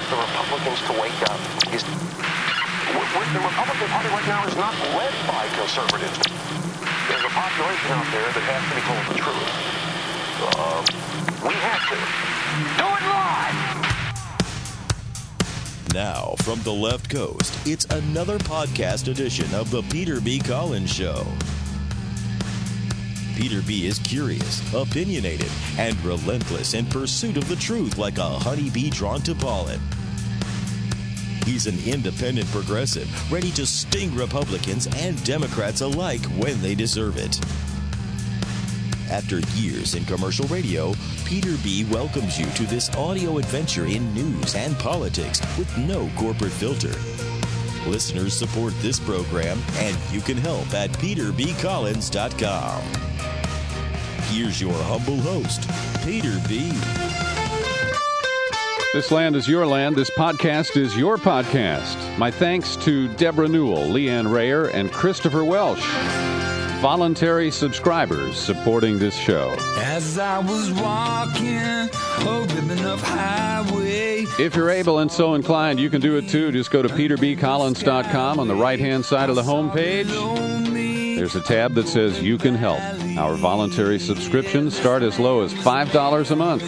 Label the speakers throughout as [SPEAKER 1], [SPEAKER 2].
[SPEAKER 1] want the Republicans to wake up is the Republican Party right now is not led by conservatives. There's a population out there that has to be told the truth. Uh, we have to. Do it
[SPEAKER 2] live! Now, from the left coast, it's another podcast edition of The Peter B. Collins Show. Peter B. is curious, opinionated, and relentless in pursuit of the truth like a honeybee drawn to pollen. He's an independent progressive, ready to sting Republicans and Democrats alike when they deserve it. After years in commercial radio, Peter B. welcomes you to this audio adventure in news and politics with no corporate filter. Listeners support this program, and you can help at peterbcollins.com. Here's your humble host, Peter B.
[SPEAKER 3] This land is your land. This podcast is your podcast. My thanks to Deborah Newell, Leanne Rayer, and Christopher Welsh, voluntary subscribers supporting this show. As I was walking a ribbon highway. If you're able and so inclined, you can do it too. Just go to peterbcollins.com on the right hand side of the homepage. There's a tab that says You Can Help. Our voluntary subscriptions start as low as $5 a month.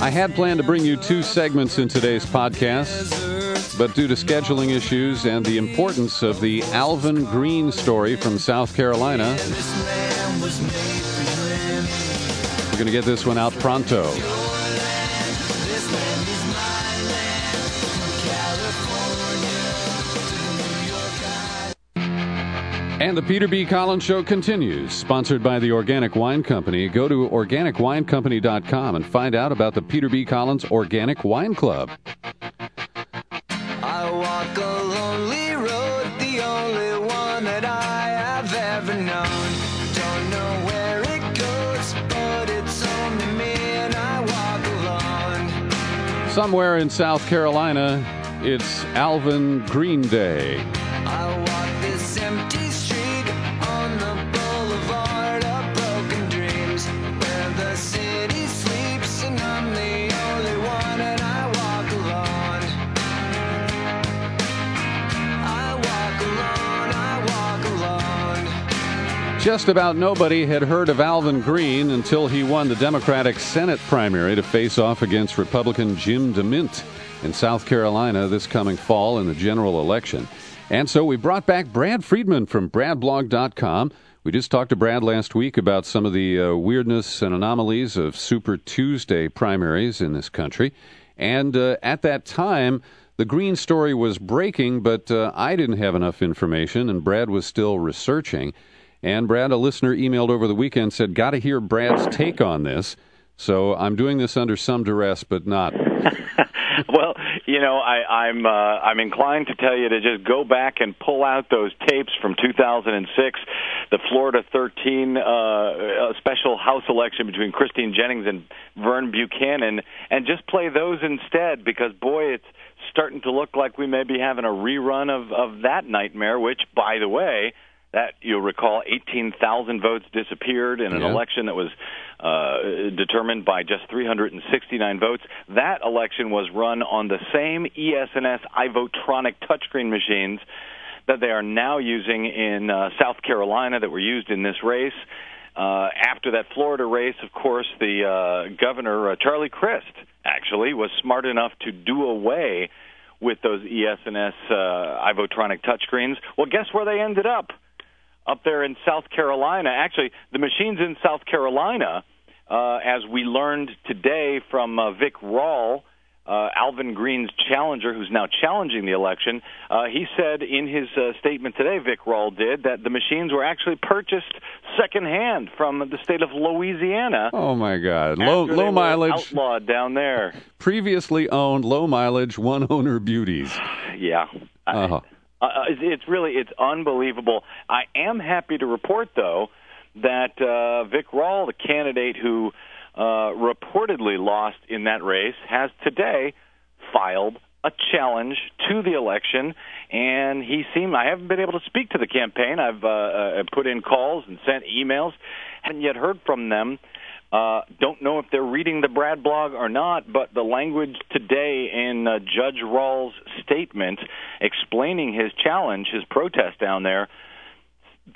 [SPEAKER 3] I had planned to bring you two segments in today's podcast, but due to scheduling issues and the importance of the Alvin Greene story from South Carolina, we're going to get this one out pronto. And the Peter B. Collins Show continues, sponsored by the Organic Wine Company. Go to organicwinecompany.com and find out about the Peter B. Collins Organic Wine Club. I walk a lonely road, the only one that I have ever known. Don't know where it goes, but it's only me and I walk alone. Somewhere in South Carolina, it's Alvin Greene Day. Just about nobody had heard of Alvin Greene until he won the Democratic Senate primary to face off against Republican Jim DeMint in South Carolina this coming fall in the general election. And so we brought back Brad Friedman from BradBlog.com. We just talked to Brad last week about some of the uh, weirdness and anomalies of Super Tuesday primaries in this country. And uh, at that time, the Greene story was breaking, but uh, I didn't have enough information, and Brad was still researching. And Brad, a listener emailed over the weekend, said, Got to hear Brad's take on this. So I'm doing this under some duress, but not.
[SPEAKER 4] well, you know, I, I'm uh, I'm inclined to tell you to just go back and pull out those tapes from 2006, the Florida 13 uh, special House election between Christine Jennings and Vern Buchanan, and just play those instead. Because boy, it's starting to look like we may be having a rerun of of that nightmare. Which, by the way, that you'll recall 18,000 votes disappeared in an yeah. election that was uh, determined by just 369 votes. That election was run on the same ES&S iVotronic touchscreen machines that they are now using in uh, South Carolina that were used in this race. Uh, after that Florida race, of course, the uh, governor uh, Charlie Crist actually was smart enough to do away with those ES&S uh, iVotronic touchscreens. Well, guess where they ended up? Up there in South Carolina. Actually, the machines in South Carolina, uh, as we learned today from uh, Vic Rawl, uh, Alvin Greene's challenger, who's now challenging the election, uh, he said in his uh, statement today, Vic Rawl did, that the machines were actually purchased secondhand from the state of Louisiana.
[SPEAKER 3] Oh my God! Low, low mileage,
[SPEAKER 4] outlawed down there.
[SPEAKER 3] Previously owned, low mileage, one owner beauties.
[SPEAKER 4] yeah. Uh-huh. Uh, it's really it's unbelievable. I am happy to report though that uh, Vic Rawl, the candidate who uh, reportedly lost in that race, has today filed a challenge to the election, and he seemed. I haven't been able to speak to the campaign. I've uh, uh, put in calls and sent emails, haven't yet heard from them. Uh, don't know if they're reading the Brad blog or not, but the language today in uh, Judge Rawl's statement explaining his challenge, his protest down there,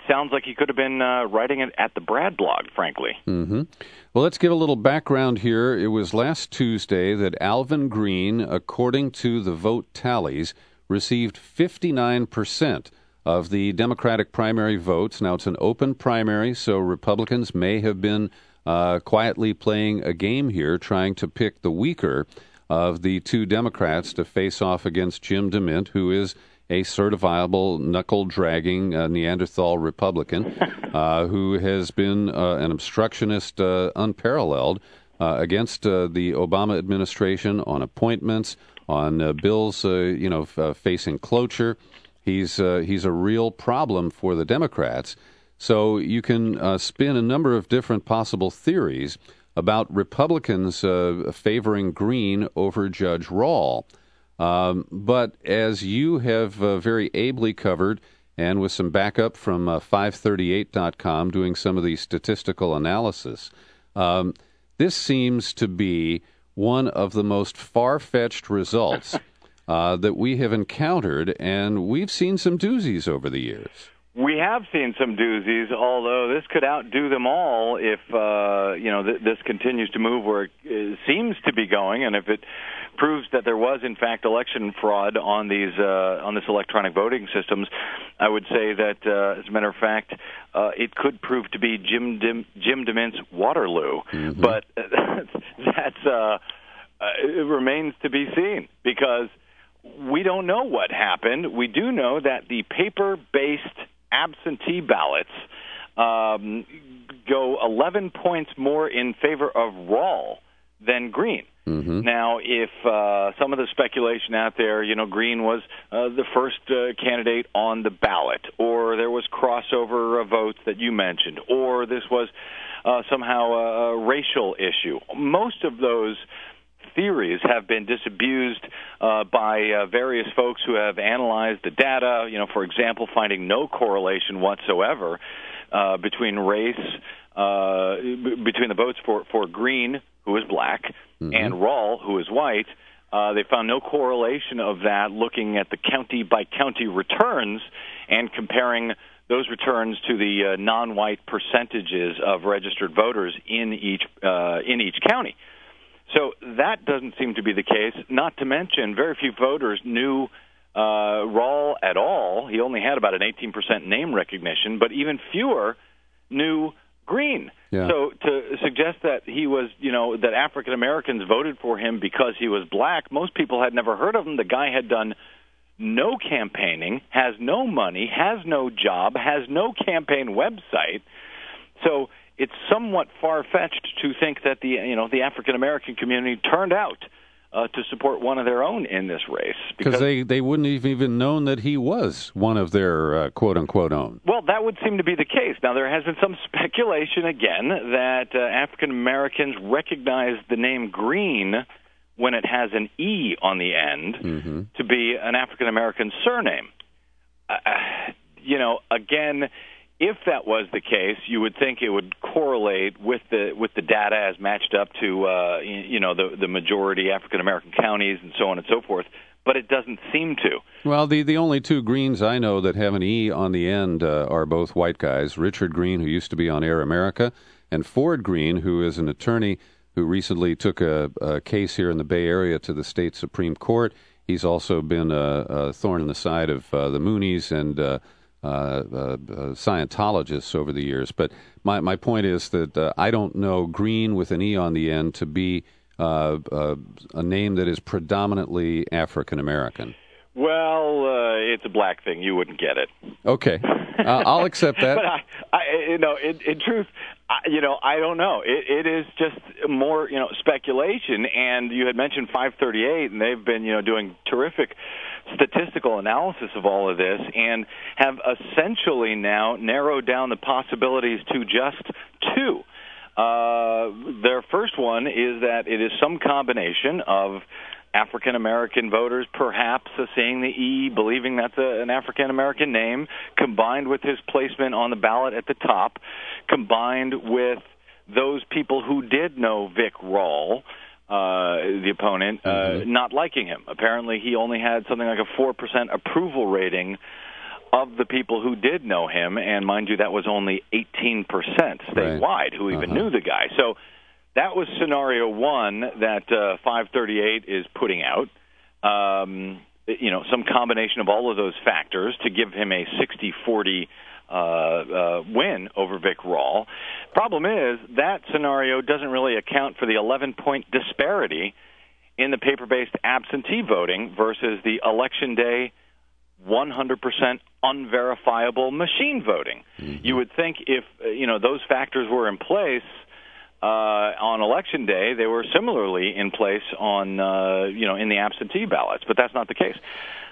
[SPEAKER 4] sounds like he could have been uh, writing it at the Brad blog, frankly.
[SPEAKER 3] Mm-hmm. Well, let's give a little background here. It was last Tuesday that Alvin Greene, according to the vote tallies, received 59% of the Democratic primary votes. Now, it's an open primary, so Republicans may have been uh, quietly playing a game here, trying to pick the weaker of the two Democrats to face off against Jim DeMint, who is a certifiable knuckle dragging uh, Neanderthal Republican uh, who has been uh, an obstructionist uh, unparalleled uh, against uh, the Obama administration on appointments, on bills, you know, f- facing cloture. He's he's a real problem for the Democrats. So you can spin a number of different possible theories about Republicans favoring Greene over Judge Rawl. Um, but as you have uh, very ably covered, and with some backup from uh, 538.com doing some of the statistical analysis, um, this seems to be one of the most far fetched results uh, that we have encountered, and we've seen some doozies over the years.
[SPEAKER 4] We have seen some doozies, although this could outdo them all if uh, you know th- this continues to move where it, seems to be going, and if it proves that there was in fact election fraud on these uh, on this electronic voting systems, I would say that uh, as a matter of fact, uh, it could prove to be Jim Dim- Jim DeMint's Waterloo,
[SPEAKER 3] mm-hmm.
[SPEAKER 4] but that's uh, uh, it remains to be seen because we don't know what happened. We do know that the paper-based absentee ballots um, go 11 points more in favor of Rawl than Greene.
[SPEAKER 3] Mm-hmm.
[SPEAKER 4] Now, if uh, some of the speculation out there, you know, Greene was uh, the first uh, candidate on the ballot, or there was crossover of votes that you mentioned, or this was uh, somehow a racial issue, most of those theories have been disabused uh, by uh, various folks who have analyzed the data. You know, for example, finding no correlation whatsoever uh, between race, uh, b- between the votes for for Greene who is black, mm-hmm. and Rawl, who is white. Uh, they found no correlation of that looking at the county by county returns and comparing those returns to the uh, non-white percentages of registered voters in each uh, in each county. So that doesn't seem to be the case. Not to mention, very few voters knew uh, Rawl at all. He only had about an 18% name recognition, but even fewer knew Greene.
[SPEAKER 3] Yeah.
[SPEAKER 4] So to suggest that he was, you know, that African Americans voted for him because he was black, most people had never heard of him. The guy had done no campaigning, has no money, has no job, has no campaign website. So it's somewhat far fetched to think that the you know the African American community turned out uh, to support one of their own in this race
[SPEAKER 3] because they they wouldn't have even known that he was one of their uh, quote unquote own.
[SPEAKER 4] Well, that would seem to be the case. Now there has been some speculation again that uh, African Americans recognize the name Greene when it has an e on the end
[SPEAKER 3] mm-hmm.
[SPEAKER 4] to be an African American surname. Uh, you know, again if that was the case, you would think it would correlate with the with the data as matched up to uh, you know the the majority African American counties and so on and so forth. But it doesn't seem to.
[SPEAKER 3] Well, the the only two Greenes I know that have an E on the end uh, are both white guys: Richard Greene, who used to be on Air America, and Ford Greene, who is an attorney who recently took a, a case here in the Bay Area to the state Supreme Court. He's also been a, a thorn in the side of uh, the Moonies and uh, uh, uh, Scientologists over the years. But my, my point is that uh, I don't know Greene with an E on the end to be uh, uh, a name that is predominantly African American.
[SPEAKER 4] Well, uh, it's a black thing. You wouldn't get it.
[SPEAKER 3] Okay, uh, I'll accept that.
[SPEAKER 4] but I, I, you know, in, in truth, I, you know, I don't know. It, it is just more, you know, speculation. And you had mentioned 538, and they've been, you know, doing terrific statistical analysis of all of this, and have essentially now narrowed down the possibilities to just two. Uh, their first one is that it is some combination of African American voters perhaps seeing the E, believing that's a, an African American name, combined with his placement on the ballot at the top, combined with those people who did know Vic Rawl, uh, the opponent, uh, mm-hmm. not liking him. Apparently, he only had something like a 4% approval rating of the people who did know him, and mind you, that was only 18% statewide right. who even uh-huh. knew the guy. So that was scenario one that uh, 538 is putting out. Um, you know, some combination of all of those factors to give him a 60 40 uh, uh, win over Vic Rawl. Problem is, that scenario doesn't really account for the 11 point disparity in the paper based absentee voting versus the election day 100% unverifiable machine voting. Mm-hmm. You would think if uh, you know those factors were in place uh, on election day, they were similarly in place on uh, you know in the absentee ballots, but that's not the case.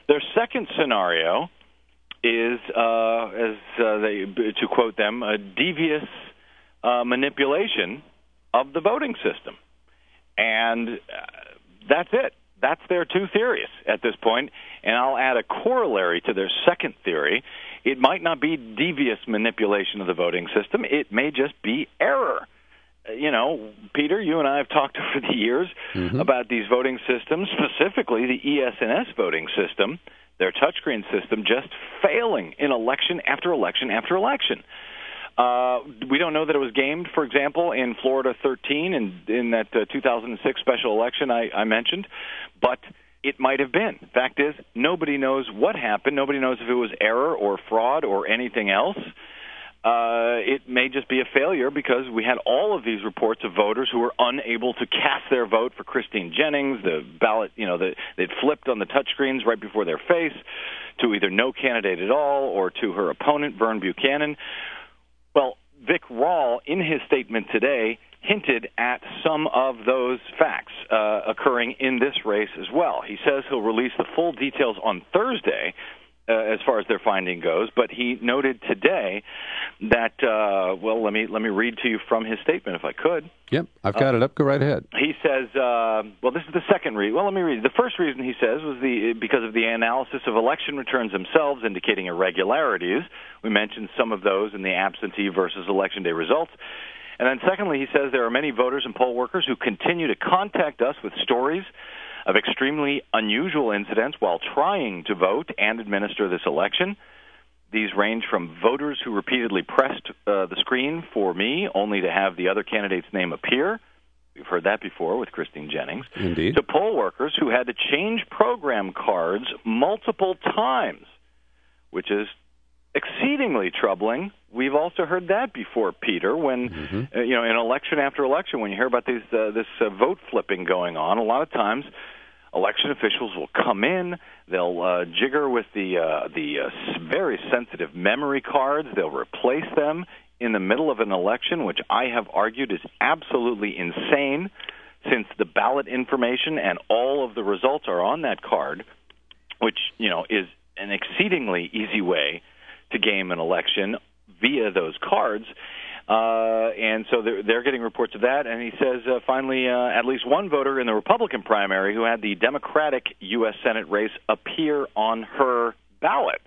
[SPEAKER 4] Their second scenario is, uh, as uh, they to quote them, a devious uh, manipulation of the voting system, and uh, that's it. That's their two theories at this point. point, and I'll add a corollary to their second theory. It might not be devious manipulation of the voting system; it may just be error you know, Peter, you and I have talked over the years mm-hmm. about these voting systems, specifically the ES&S voting system, their touchscreen system, just failing in election after election after election. Uh, we don't know that it was gamed, for example, in Florida 13 and in that uh, 2006 special election I, I mentioned, but it might have been. Fact is, nobody knows what happened. Nobody knows if it was error or fraud or anything else uh, it may just be a failure because we had all of these reports of voters who were unable to cast their vote for Christine Jennings. The ballot, you know, the, flipped on the touchscreens right before their face to either no candidate at all or to her opponent, Vern Buchanan. Well, Vic Rawl, in his statement today, hinted at some of those facts uh, occurring in this race as well. He says he'll release the full details on Thursday, uh, as far as their finding goes. But he noted today that uh, well, let me let me read to you from his statement if I could.
[SPEAKER 3] Yep, I've got uh, it up. Go right ahead.
[SPEAKER 4] He says, uh, well, this is the second reason. Well, let me read. The first reason he says was the because of the analysis of election returns themselves indicating irregularities. We mentioned some of those in the absentee versus election day results. And then, secondly, he says there are many voters and poll workers who continue to contact us with stories of extremely unusual incidents while trying to vote and administer this election. These range from voters who repeatedly pressed uh, the screen for me only to have the other candidate's name appear. We've heard that before with Christine Jennings.
[SPEAKER 3] Indeed.
[SPEAKER 4] To poll workers who had to change program cards multiple times, which is exceedingly troubling. We've also heard that before, Peter. When mm-hmm. uh, you know, in election after election, when you hear about these uh, this uh, vote flipping going on, a lot of times election officials will come in. They'll uh, jigger with the uh, the uh, very sensitive memory cards. They'll replace them in the middle of an election, which I have argued is absolutely insane, since the ballot information and all of the results are on that card, which you know is an exceedingly easy way to game an election via those cards. Uh, and so they're, they're getting reports of that. And he says uh, finally, uh, at least one voter in the Republican primary who had the Democratic U.S. Senate race appear on her ballot.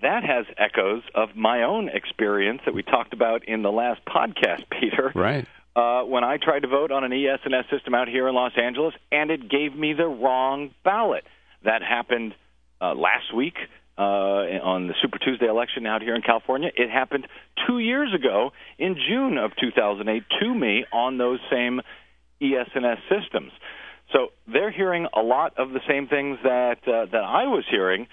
[SPEAKER 4] That has echoes of my own experience that we talked about in the last podcast, Peter.
[SPEAKER 3] Right.
[SPEAKER 4] Uh, when I tried to vote on an ES&S system out here in Los Angeles, and it gave me the wrong ballot. That happened uh, last week uh, on the Super Tuesday election out here in California. It happened two years ago in June of 2008 to me on those same ES&S systems. So they're hearing a lot of the same things that uh, that I was hearing,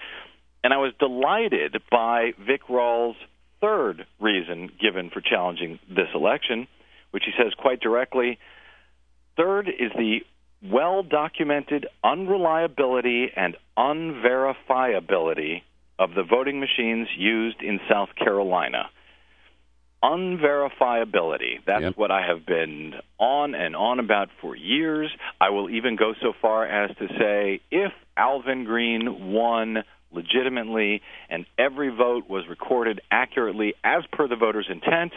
[SPEAKER 4] and I was delighted by Vic Rawl's third reason given for challenging this election, which he says quite directly. Third is the well documented unreliability and unverifiability of the voting machines used in South Carolina. Unverifiability. That's yep. what I have been on and on about for years. I will even go so far as to say if Alvin Greene won legitimately and every vote was recorded accurately as per the voter's intent,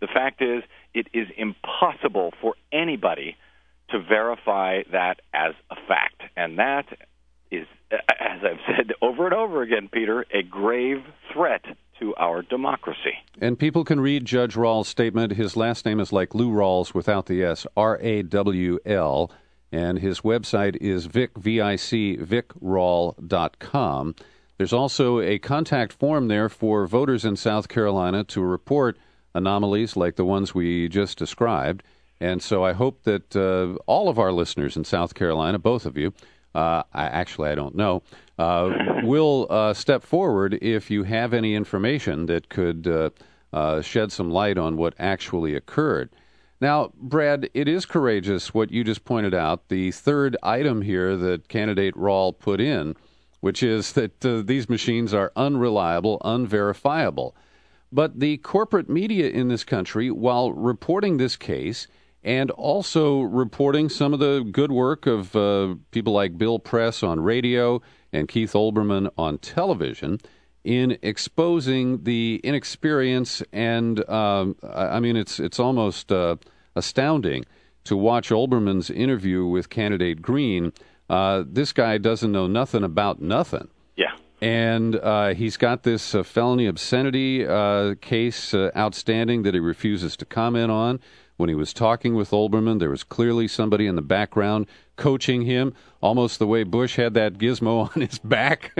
[SPEAKER 4] the fact is it is impossible for anybody to verify that as a fact. And that is, as I've said over and over again, Peter, a grave threat to our democracy.
[SPEAKER 3] And people can read Judge Rawl's statement. His last name is like Lou Rawls without the S, R A W L. And his website is vic, V-I-C, vicrawl.com. There's also a contact form there for voters in South Carolina to report anomalies like the ones we just described. And so I hope that uh, all of our listeners in South Carolina, both of you, I, actually, I don't know, uh, will uh, step forward if you have any information that could uh, uh, shed some light on what actually occurred. Now, Brad, it is courageous what you just pointed out. The third item here that candidate Rawl put in, which is that uh, these machines are unreliable, unverifiable. But the corporate media in this country, while reporting this case, and also reporting some of the good work of uh, people like Bill Press on radio and Keith Olbermann on television in exposing the inexperience and um, I mean it's it's almost uh, astounding to watch Olbermann's interview with candidate Greene. Uh, this guy doesn't know nothing about nothing.
[SPEAKER 4] Yeah.
[SPEAKER 3] And uh, he's got this uh, felony obscenity uh, case uh, outstanding that he refuses to comment on. When he was talking with Olbermann, there was clearly somebody in the background coaching him, almost the way Bush had that gizmo on his back,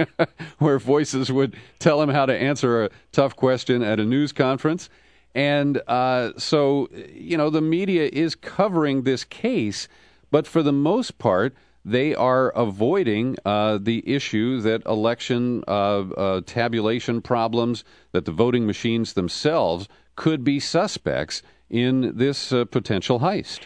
[SPEAKER 3] where voices would tell him how to answer a tough question at a news conference. And uh, so, you know, the media is covering this case, but for the most part, they are avoiding uh, the issue that election uh, uh tabulation problems, that the voting machines themselves could be suspects in this uh, potential heist.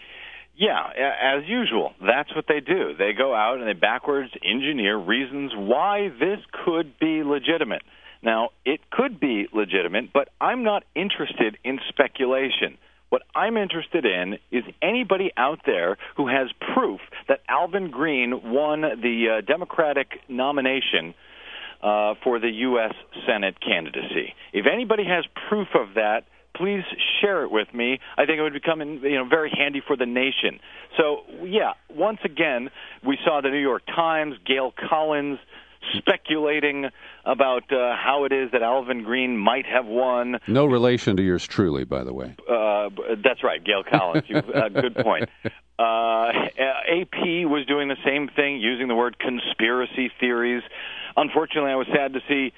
[SPEAKER 4] Yeah, as usual, that's what they do. They go out and they backwards engineer reasons why this could be legitimate. Now, it could be legitimate, but I'm not interested in speculation. What I'm interested in is anybody out there who has proof that Alvin Greene won the uh, Democratic nomination uh, for the U.S. Senate candidacy. If anybody has proof of that, please share it with me. I think it would become you know very handy for the nation. So yeah, once again, we saw the New York Times, Gail Collins speculating about uh, how it is that Alvin Greene might have won.
[SPEAKER 3] No relation to yours truly, by the way.
[SPEAKER 4] Uh, that's right, Gail Collins. You, uh, good point. Uh, AP was doing the same thing, using the word conspiracy theories. Unfortunately, I was sad to see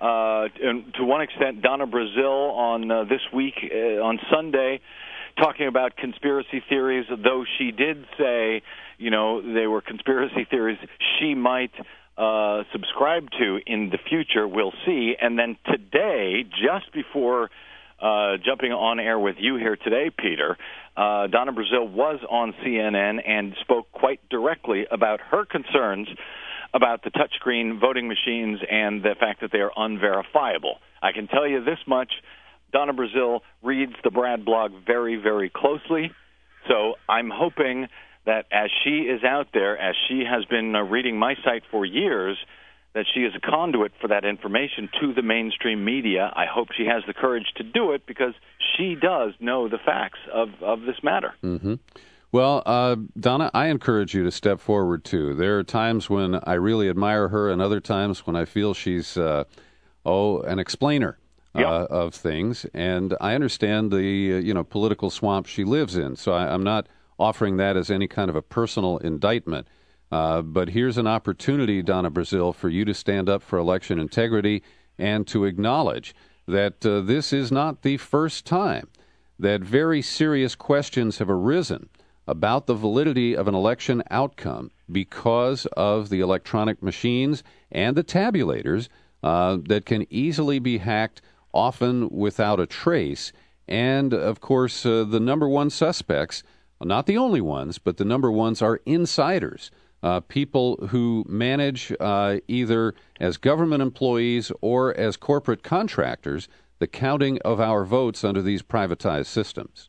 [SPEAKER 4] uh, and to one extent, Donna Brazile on uh, this week uh, on Sunday, talking about conspiracy theories. Though she did say, you know, they were conspiracy theories she might uh, subscribe to in the future. We'll see. And then today, just before uh, jumping on air with you here today, Peter, uh, Donna Brazile was on CNN and spoke quite directly about her concerns about the touchscreen voting machines and the fact that they are unverifiable. I can tell you this much Donna Brazile reads the Brad blog very, very closely. So I'm hoping that as she is out there, as she has been uh, reading my site for years, that she is a conduit for that information to the mainstream media. I hope she has the courage to do it because she does know the facts of, of this matter.
[SPEAKER 3] Mm-hmm. Well, uh, Donna, I encourage you to step forward too. There are times when I really admire her, and other times when I feel she's, uh, oh, an explainer. Uh, of things, and I understand the uh, you know political swamp she lives in. So I, am not offering that as any kind of a personal indictment. Uh, but here's an opportunity, Donna Brazile, for you to stand up for election integrity and to acknowledge that uh, this is not the first time that very serious questions have arisen about the validity of an election outcome because of the electronic machines and the tabulators uh, that can easily be hacked, often without a trace. And of course, uh, the number one suspects, not the only ones, but the number ones are insiders. Uh, people who manage uh, either as government employees or as corporate contractors the counting of our votes under these privatized systems.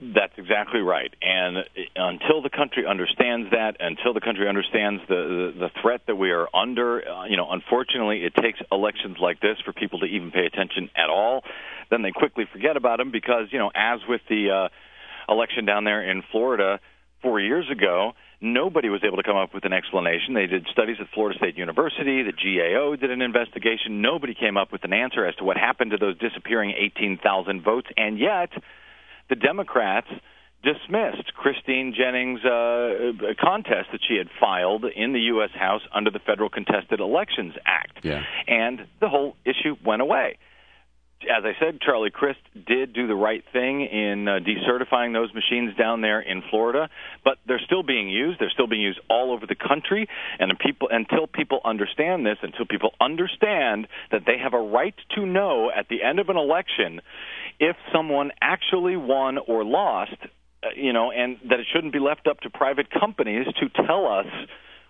[SPEAKER 4] That's exactly right. And until the country understands that, until the country understands the, the, the threat that we are under, uh, you know, unfortunately, it takes elections like this for people to even pay attention at all. Then they quickly forget about them because, you know, as with the uh, election down there in Florida, four years ago, nobody was able to come up with an explanation. They did studies at Florida State University. The GAO did an investigation. Nobody came up with an answer as to what happened to those disappearing 18,000 votes. And yet, the Democrats dismissed Christine Jennings' uh, contest that she had filed in the U.S. House under the Federal Contested Elections Act.
[SPEAKER 3] Yeah.
[SPEAKER 4] And the whole issue went away as I said, Charlie Crist did do the right thing in uh, decertifying those machines down there in Florida, but they're still being used. They're still being used all over the country, and people until people understand this, until people understand that they have a right to know at the end of an election if someone actually won or lost, uh, you know, and that it shouldn't be left up to private companies to tell us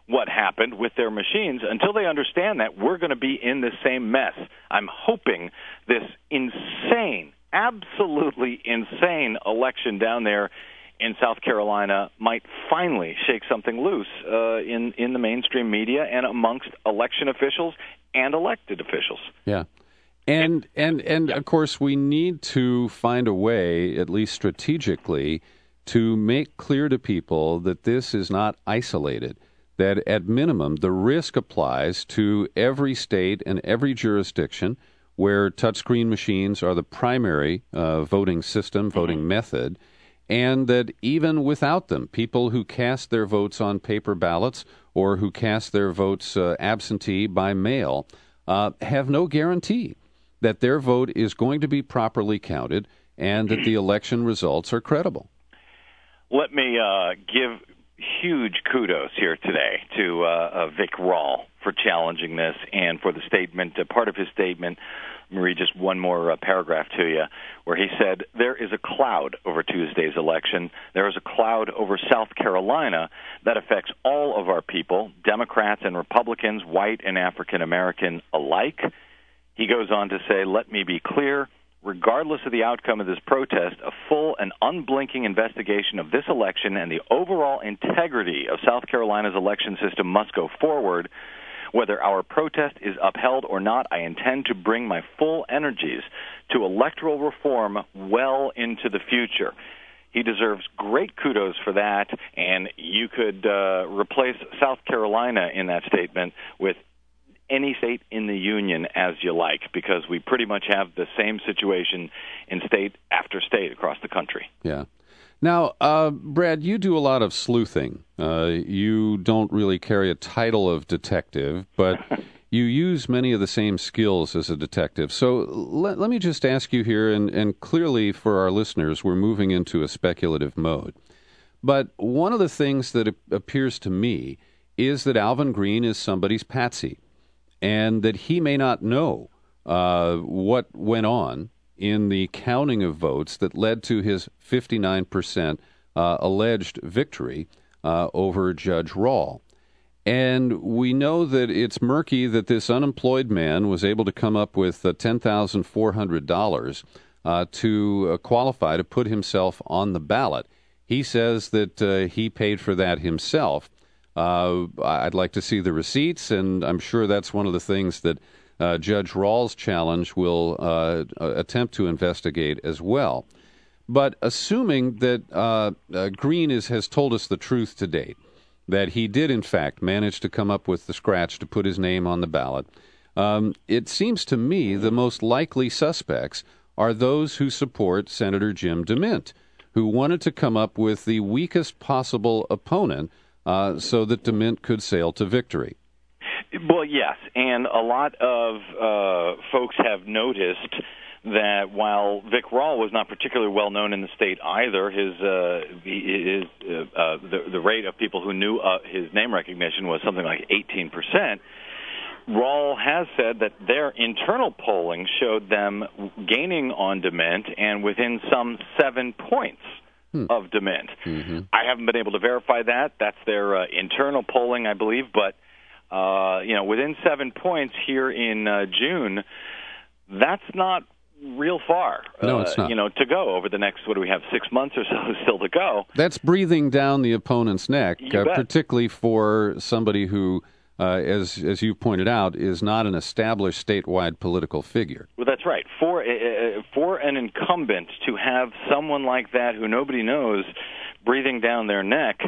[SPEAKER 4] what happened with their machines. Until they understand that, we're going to be in the same mess. I'm hoping this insane, absolutely insane election down there in South Carolina might finally shake something loose uh, in in the mainstream media and amongst election officials and elected officials.
[SPEAKER 3] Yeah. And and and of course we need to find a way at least strategically to make clear to people that this is not isolated that at minimum the risk applies to every state and every jurisdiction where touchscreen machines are the primary uh, voting system, mm-hmm. voting mm-hmm. method, and that even without them, people who cast their votes on paper ballots or who cast their votes uh, absentee by mail uh, have no guarantee that their vote is going to be properly counted and that the election results are credible.
[SPEAKER 4] Let me uh, give huge kudos here today to uh, uh, Vic Rawl for challenging this and for the statement. Uh, part of his statement, read just one more uh, paragraph to you, where he said, There is a cloud over Tuesday's election. There is a cloud over South Carolina that affects all of our people, Democrats and Republicans, white and African American alike. He goes on to say, Let me be clear regardless of the outcome of this protest, a full and unblinking investigation of this election and the overall integrity of South Carolina's election system must go forward. Whether our protest is upheld or not, I intend to bring my full energies to electoral reform well into the future. He deserves great kudos for that, and you could uh, replace South Carolina in that statement with any state in the union as you like because we pretty much have the same situation in state after state across the country.
[SPEAKER 3] Yeah. Now, uh, Brad, you do a lot of sleuthing. Uh, you don't really carry a title of detective, but you use many of the same skills as a detective. So let, let me just ask you here, and, and clearly for our listeners, we're moving into a speculative mode. But one of the things that appears to me is that Alvin Greene is somebody's patsy and that he may not know uh, what went on in the counting of votes that led to his 59% uh, alleged victory uh, over Judge Rawl. And we know that it's murky that this unemployed man was able to come up with uh, $10,400 uh, to uh, qualify to put himself on the ballot. He says that he paid for that himself. Uh, I'd like to see the receipts, and I'm sure that's one of the things that uh, Judge Rawl's challenge will uh, attempt to investigate as well. But assuming that uh, uh, Greene is, has told us the truth to date, that he did in fact manage to come up with the scratch to put his name on the ballot, um, it seems to me the most likely suspects are those who support Senator Jim DeMint, who wanted to come up with the weakest possible opponent uh, so that DeMint could sail to victory.
[SPEAKER 4] Well, yes, and a lot of uh, folks have noticed that while Vic Rawl was not particularly well known in the state either, his uh, his uh, uh, the, the rate of people who knew uh, his name recognition was something like 18 percent. Rawl has said that their internal polling showed them gaining on DeMint and within some seven points hmm. of DeMint. Mm-hmm. I haven't been able to verify that. That's their uh, internal polling, I believe. But uh, you know, within seven points here in uh, June, that's not real far.
[SPEAKER 3] No, it's uh, not.
[SPEAKER 4] You know, to go over the next what do we have six months or so still to go.
[SPEAKER 3] That's breathing down the opponent's neck, uh, particularly for somebody who uh, as as you pointed out, is not an established statewide political figure.
[SPEAKER 4] Well, that's right. For uh, uh, for an incumbent to have someone like that who nobody knows breathing down their neck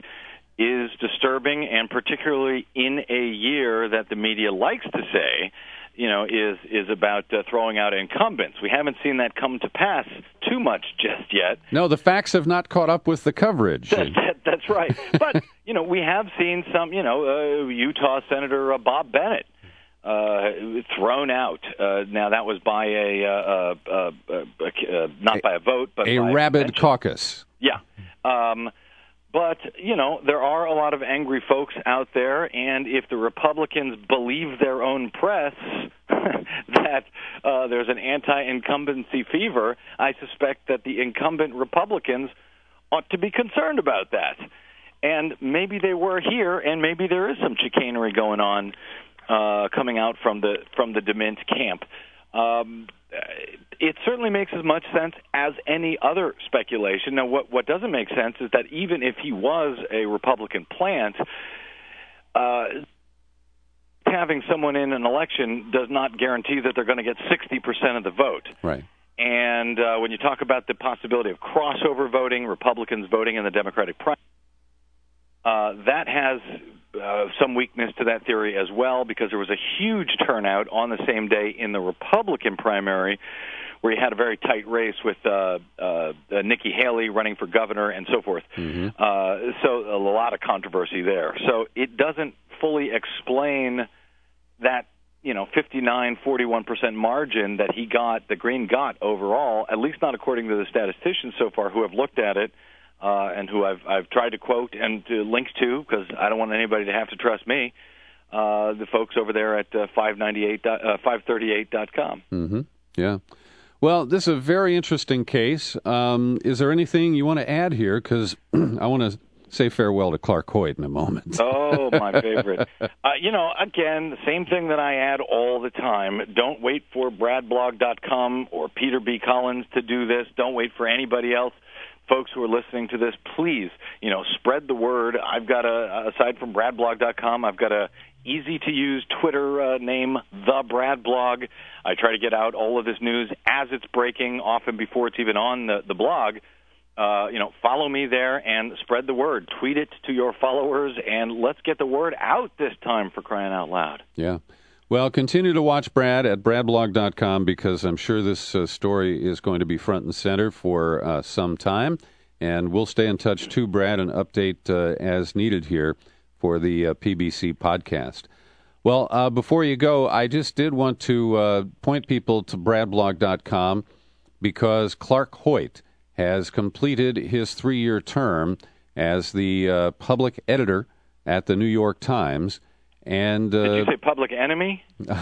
[SPEAKER 4] is disturbing, and particularly in a year that the media likes to say you know, is is about uh, throwing out incumbents. We haven't seen that come to pass too much just yet.
[SPEAKER 3] No, the facts have not caught up with the coverage.
[SPEAKER 4] That, that, that's right. but you know, we have seen some. You know, uh, Utah Senator uh, Bob Bennett uh, thrown out. Uh, now that was by a, uh, uh, uh, uh not by a vote, but
[SPEAKER 3] a rabid caucus.
[SPEAKER 4] Yeah. Um, but, you know, there are a lot of angry folks out there, and if the Republicans believe their own press that uh, there's an anti incumbency fever, I suspect that the incumbent Republicans ought to be concerned about that. And maybe they were here, and maybe there is some chicanery going on uh, coming out from the from the DeMint camp. Um, it certainly makes as much sense as any other speculation. Now, what what doesn't make sense is that even if he was a Republican plant, uh, having someone in an election does not guarantee that they're going to get 60% of the vote.
[SPEAKER 3] Right.
[SPEAKER 4] And uh, when you talk about the possibility of crossover voting, Republicans voting in the Democratic primary, uh, that has uh, some weakness to that theory as well because there was a huge turnout on the same day in the Republican primary where you had a very tight race with uh, uh, uh, Nikki Haley running for governor and so forth. Mm-hmm. Uh, so a lot of controversy there. So it doesn't fully explain that you know 59 41 percent margin that he got the Greene got overall at least not according to the statisticians so far who have looked at it uh, and who I've I've tried to quote and to link to because I don't want anybody to have to trust me. Uh, the folks over there at uh, 598 uh, 538.com.
[SPEAKER 3] Mm-hmm. Yeah. Well, this is a very interesting case. Um, is there anything you want to add here? Because I want to say farewell to Clark Hoyt in a moment.
[SPEAKER 4] oh, my favorite. Uh, you know, again, the same thing that I add all the time. Don't wait for bradblog.com or Peter B. Collins to do this. Don't wait for anybody else folks who are listening to this, please, you know, spread the word. I've got a aside from bradblog.com, I've got a easy to use Twitter uh, name, the Brad Blog. I try to get out all of this news as it's breaking, often before it's even on the, the blog. Uh, you know, follow me there and spread the word. Tweet it to your followers, and let's get the word out this time for crying out loud.
[SPEAKER 3] Yeah. Well, continue to watch Brad at bradblog.com because I'm sure this uh, story is going to be front and center for uh, some time. And we'll stay in touch too, Brad, and update uh, as needed here for the uh, PBC podcast. Well, uh, before you go, I just did want to point people to bradblog.com because Clark Hoyt has completed his three year term as the public editor at the New York Times. And
[SPEAKER 4] uh, did you say public enemy?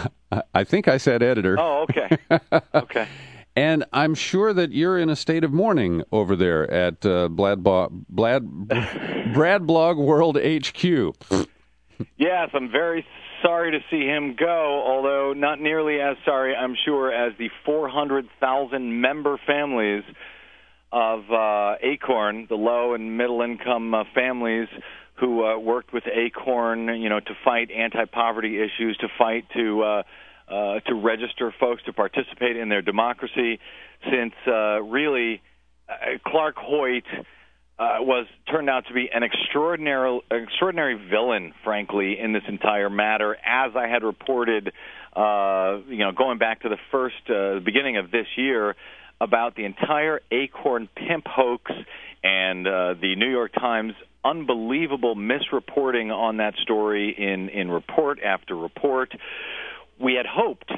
[SPEAKER 3] I think I said editor.
[SPEAKER 4] Oh, okay. okay.
[SPEAKER 3] and I'm sure that you're in a state of mourning over there at uh, Blad, Bradblog World HQ.
[SPEAKER 4] yes, I'm very sorry to see him go, although not nearly as sorry, I'm sure, as the 400,000 member families of uh, Acorn, the low and middle income uh, families who uh, worked with Acorn, you know, to fight anti-poverty issues, to fight to uh, uh, to register folks to participate in their democracy. Since uh, really, uh, Clark Hoyt uh, was turned out to be an extraordinary extraordinary villain, frankly, in this entire matter, as I had reported, uh, you know, going back to the first uh, beginning of this year about the entire Acorn pimp hoax and uh, the New York Times unbelievable misreporting on that story in, in report after report. We had hoped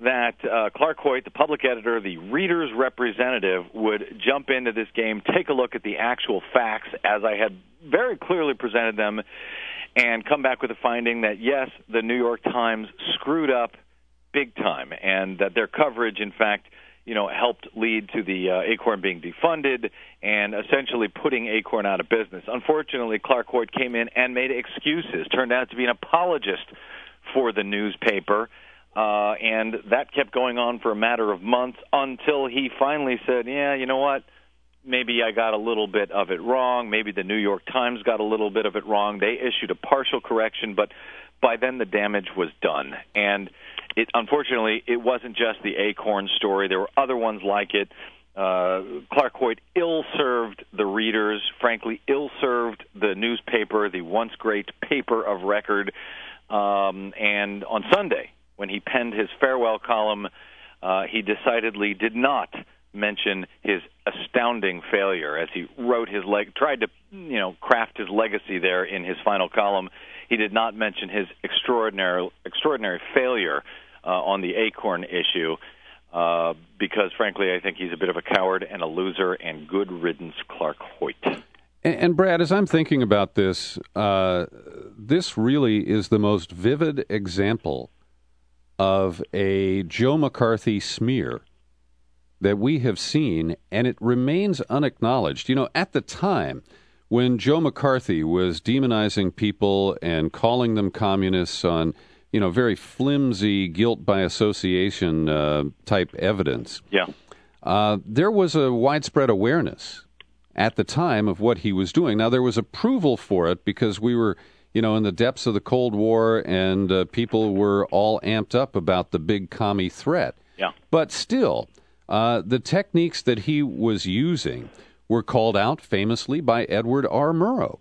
[SPEAKER 4] that uh, Clark Hoyt, the public editor, the reader's representative, would jump into this game, take a look at the actual facts as I had very clearly presented them, and come back with a finding that yes, the New York Times screwed up big time, and that their coverage, in fact, you know, helped lead to the uh, Acorn being defunded and essentially putting Acorn out of business. Unfortunately, Clark Hoyt came in and made excuses, turned out to be an apologist for the newspaper. Uh, and that kept going on for a matter of months until he finally said, Yeah, you know what? Maybe I got a little bit of it wrong. Maybe the New York Times got a little bit of it wrong. They issued a partial correction, but by then the damage was done. And it unfortunately it wasn't just the Acorn story. There were other ones like it. uh, Clark Hoyt ill served the readers, frankly, ill served the newspaper, the once great paper of record. Um, and on Sunday, when he penned his farewell column, uh, he decidedly did not mention his astounding failure as he wrote his leg tried to you know craft his legacy there in his final column he did not mention his extraordinary extraordinary failure uh, on the acorn issue uh, because frankly I think he's a bit of a coward and a loser and good riddance Clark Hoyt
[SPEAKER 3] and, and Brad as I'm thinking about this uh, this really is the most vivid example of a Joe McCarthy smear that we have seen, and it remains unacknowledged. You know, at the time when Joe McCarthy was demonizing people and calling them communists on, you know, very flimsy guilt by association uh, type evidence,
[SPEAKER 4] yeah,
[SPEAKER 3] uh, there was a widespread awareness at the time of what he was doing. Now there was approval for it because we were you know, in the depths of the Cold War, and uh, people were all amped up about the big commie threat.
[SPEAKER 4] Yeah.
[SPEAKER 3] But still, uh, the techniques that he was using were called out famously by Edward R. Murrow.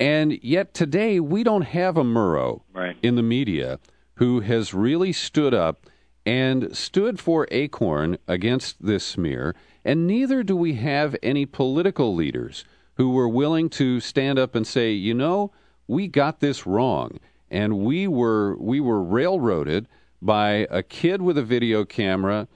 [SPEAKER 3] And yet today, we don't have a Murrow
[SPEAKER 4] right.
[SPEAKER 3] in the media who has really stood up and stood for Acorn against this smear. And neither do we have any political leaders who were willing to stand up and say, you know, we got this wrong, and we were we were railroaded by a kid with a video camera,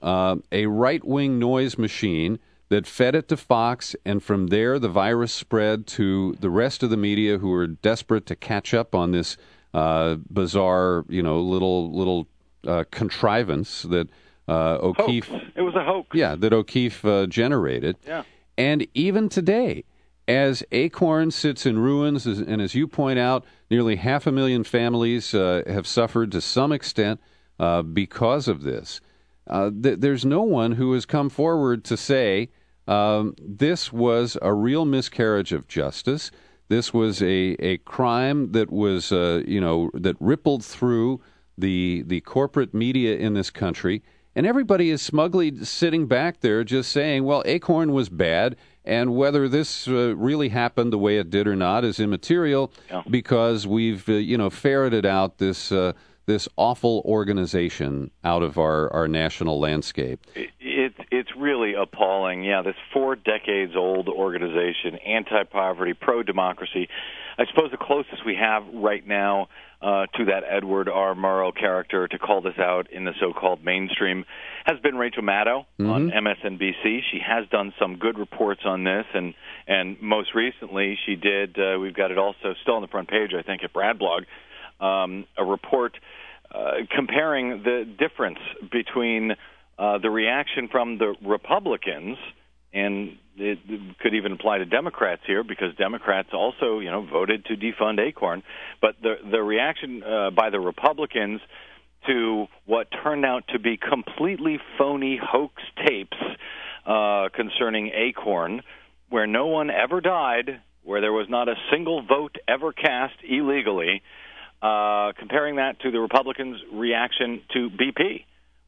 [SPEAKER 3] uh, a right wing noise machine that fed it to Fox, and from there the virus spread to the rest of the media who were desperate to catch up on this uh, bizarre, you know, little little uh, contrivance that uh, O'Keefe.
[SPEAKER 4] Hoax. It was a hoax.
[SPEAKER 3] Yeah, that O'Keefe uh, generated.
[SPEAKER 4] Yeah.
[SPEAKER 3] And even today, as Acorn sits in ruins, and as you point out, nearly half a million families uh, have suffered to some extent uh, because of this. Uh, th- there's no one who has come forward to say um, this was a real miscarriage of justice. This was a, a crime that was, uh, you know, that rippled through the the corporate media in this country, and everybody is smugly sitting back there just saying, "Well, Acorn was bad." And whether this uh, really happened the way it did or not is immaterial
[SPEAKER 4] yeah.
[SPEAKER 3] because we've, uh, you know, ferreted out this uh, this awful organization out of our, our national landscape.
[SPEAKER 4] It, it, it's really appalling. Yeah, this four decades old organization, anti poverty, pro democracy. I suppose the closest we have right now uh, to that Edward R. Murrow character to call this out in the so-called mainstream has been Rachel Maddow
[SPEAKER 3] mm-hmm.
[SPEAKER 4] on MSNBC. She has done some good reports on this, and and most recently she did. Uh, we've got it also still on the front page, I think, at Bradblog, um, a report uh, comparing the difference between uh, the reaction from the Republicans and it could even apply to Democrats here because Democrats also, you know, voted to defund Acorn. But the the reaction uh, by the Republicans to what turned out to be completely phony hoax tapes uh, concerning Acorn, where no one ever died, where there was not a single vote ever cast illegally. Uh, comparing that to the Republicans' reaction to BP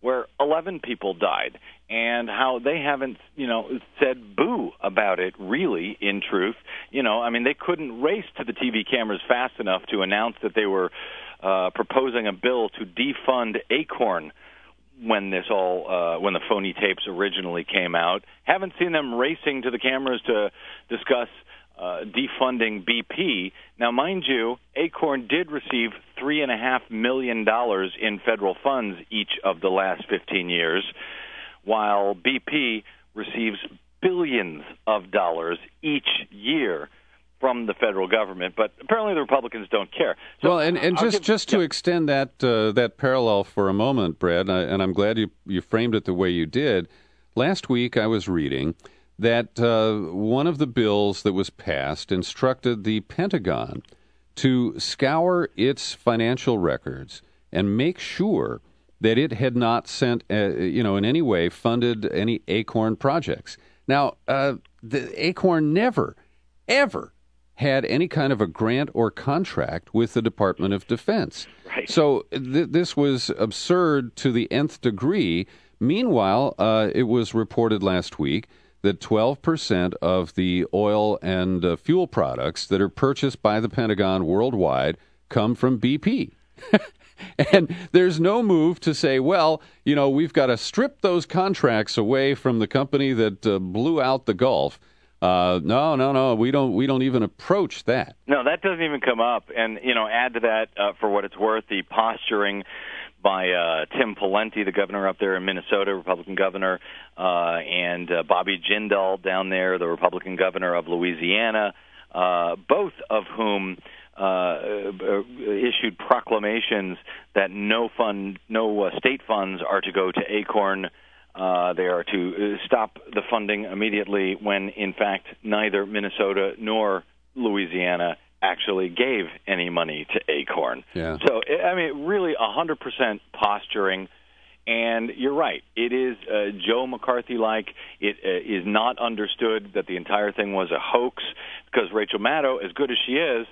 [SPEAKER 4] where 11 people died and how they haven't, you know, said boo about it really in truth. You know, I mean they couldn't race to the TV cameras fast enough to announce that they were uh proposing a bill to defund Acorn when this all uh when the phony tapes originally came out. Haven't seen them racing to the cameras to discuss uh, defunding BP. Now, mind you, Acorn did receive three and a half million dollars in federal funds each of the last 15 years, while BP receives billions of dollars each year from the federal government, but apparently the Republicans don't care.
[SPEAKER 3] So well, and, and just give, just to yeah. extend that uh, that parallel for a moment, Brad, and I'm glad you you framed it the way you did. Last week I was reading that uh, one of the bills that was passed instructed the Pentagon to scour its financial records and make sure that it had not sent, uh, you know, in any way funded any Acorn projects. Now, uh, the Acorn never, ever had any kind of a grant or contract with the Department of Defense.
[SPEAKER 4] Right.
[SPEAKER 3] So th- this was absurd to the nth degree Meanwhile, uh, it was reported last week that 12% of the oil and uh, fuel products that are purchased by the Pentagon worldwide come from BP. and there's no move to say, well, you know, we've got to strip those contracts away from the company that uh, blew out the Gulf. Uh, no, no, no. We don't. We don't even approach that.
[SPEAKER 4] No, that doesn't even come up. And you know, add to that, uh, for what it's worth, the posturing by uh, Tim Pawlenty, the governor up there in Minnesota, Republican governor, uh, and uh, Bobby Jindal down there, the Republican governor of Louisiana, uh, both of whom uh, uh, issued proclamations that no fund, no uh, state funds are to go to Acorn. Uh, they are to uh, stop the funding immediately when, in fact, neither Minnesota nor Louisiana actually gave any money to Acorn.
[SPEAKER 3] Yeah.
[SPEAKER 4] So, I mean, really 100% posturing. And you're right. It is uh, Joe McCarthy like. It uh, is not understood that the entire thing was a hoax because Rachel Maddow, as good as she is,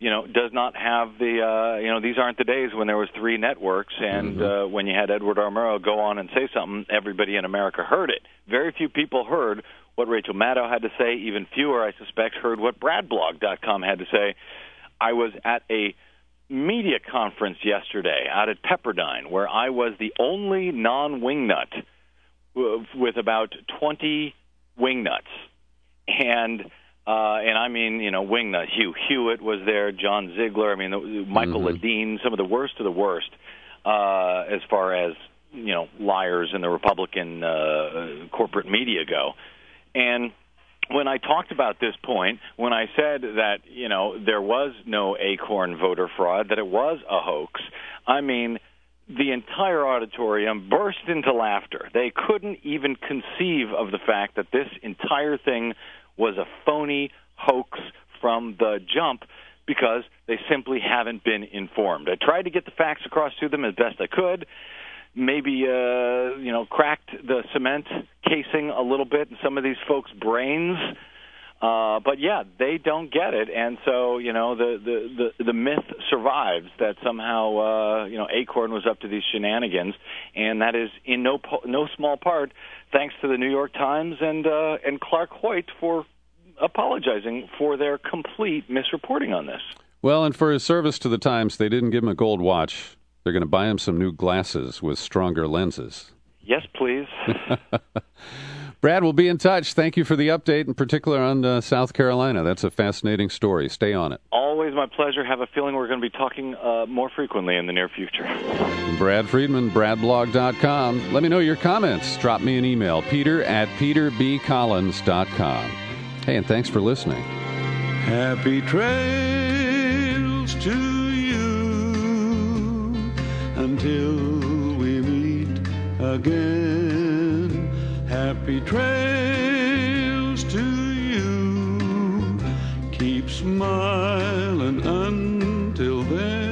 [SPEAKER 4] you know, does not have the, uh, you know, these aren't the days when there was three networks and mm-hmm. uh, when you had Edward R. Murrow go on and say something, everybody in America heard it. Very few people heard what Rachel Maddow had to say. Even fewer, I suspect, heard what BradBlog.com had to say. I was at a media conference yesterday out at Pepperdine where I was the only non-wingnut with about 20 wingnuts. And uh, and I mean, you know, wingnut. Hugh Hewitt was there, John Ziegler. I mean, the, Michael mm-hmm. Ledeen, some of the worst of the worst, uh, as far as you know, liars in the Republican uh, corporate media go. And when I talked about this point, when I said that you know there was no Acorn voter fraud, that it was a hoax, I mean the entire auditorium burst into laughter. They couldn't even conceive of the fact that this entire thing was a phony hoax from the jump because they simply haven't been informed. I tried to get the facts across to them as best I could. Maybe uh, you know, cracked the cement casing a little bit in some of these folks' brains. Uh, but yeah, they don't get it, and so you know the the the, the myth survives that somehow uh, you know Acorn was up to these shenanigans, and that is in no po- no small part thanks to the New York Times and uh, and Clark Hoyt for apologizing for their complete misreporting on this.
[SPEAKER 3] Well, and for his service to the Times, they didn't give him a gold watch. They're going to buy him some new glasses with stronger lenses.
[SPEAKER 4] Yes, please.
[SPEAKER 3] Brad, we'll be in touch. Thank you for the update, in particular on uh, South Carolina. That's a fascinating story. Stay on it.
[SPEAKER 4] Always my pleasure. Have a feeling we're going to be talking uh, more frequently in the near future.
[SPEAKER 3] Brad Friedman, bradblog.com. Let me know your comments. Drop me an email, peter at peterbcollins.com. Hey, and thanks for listening.
[SPEAKER 5] Happy trails to you until we meet again. Happy trails to you. Keep smiling until then.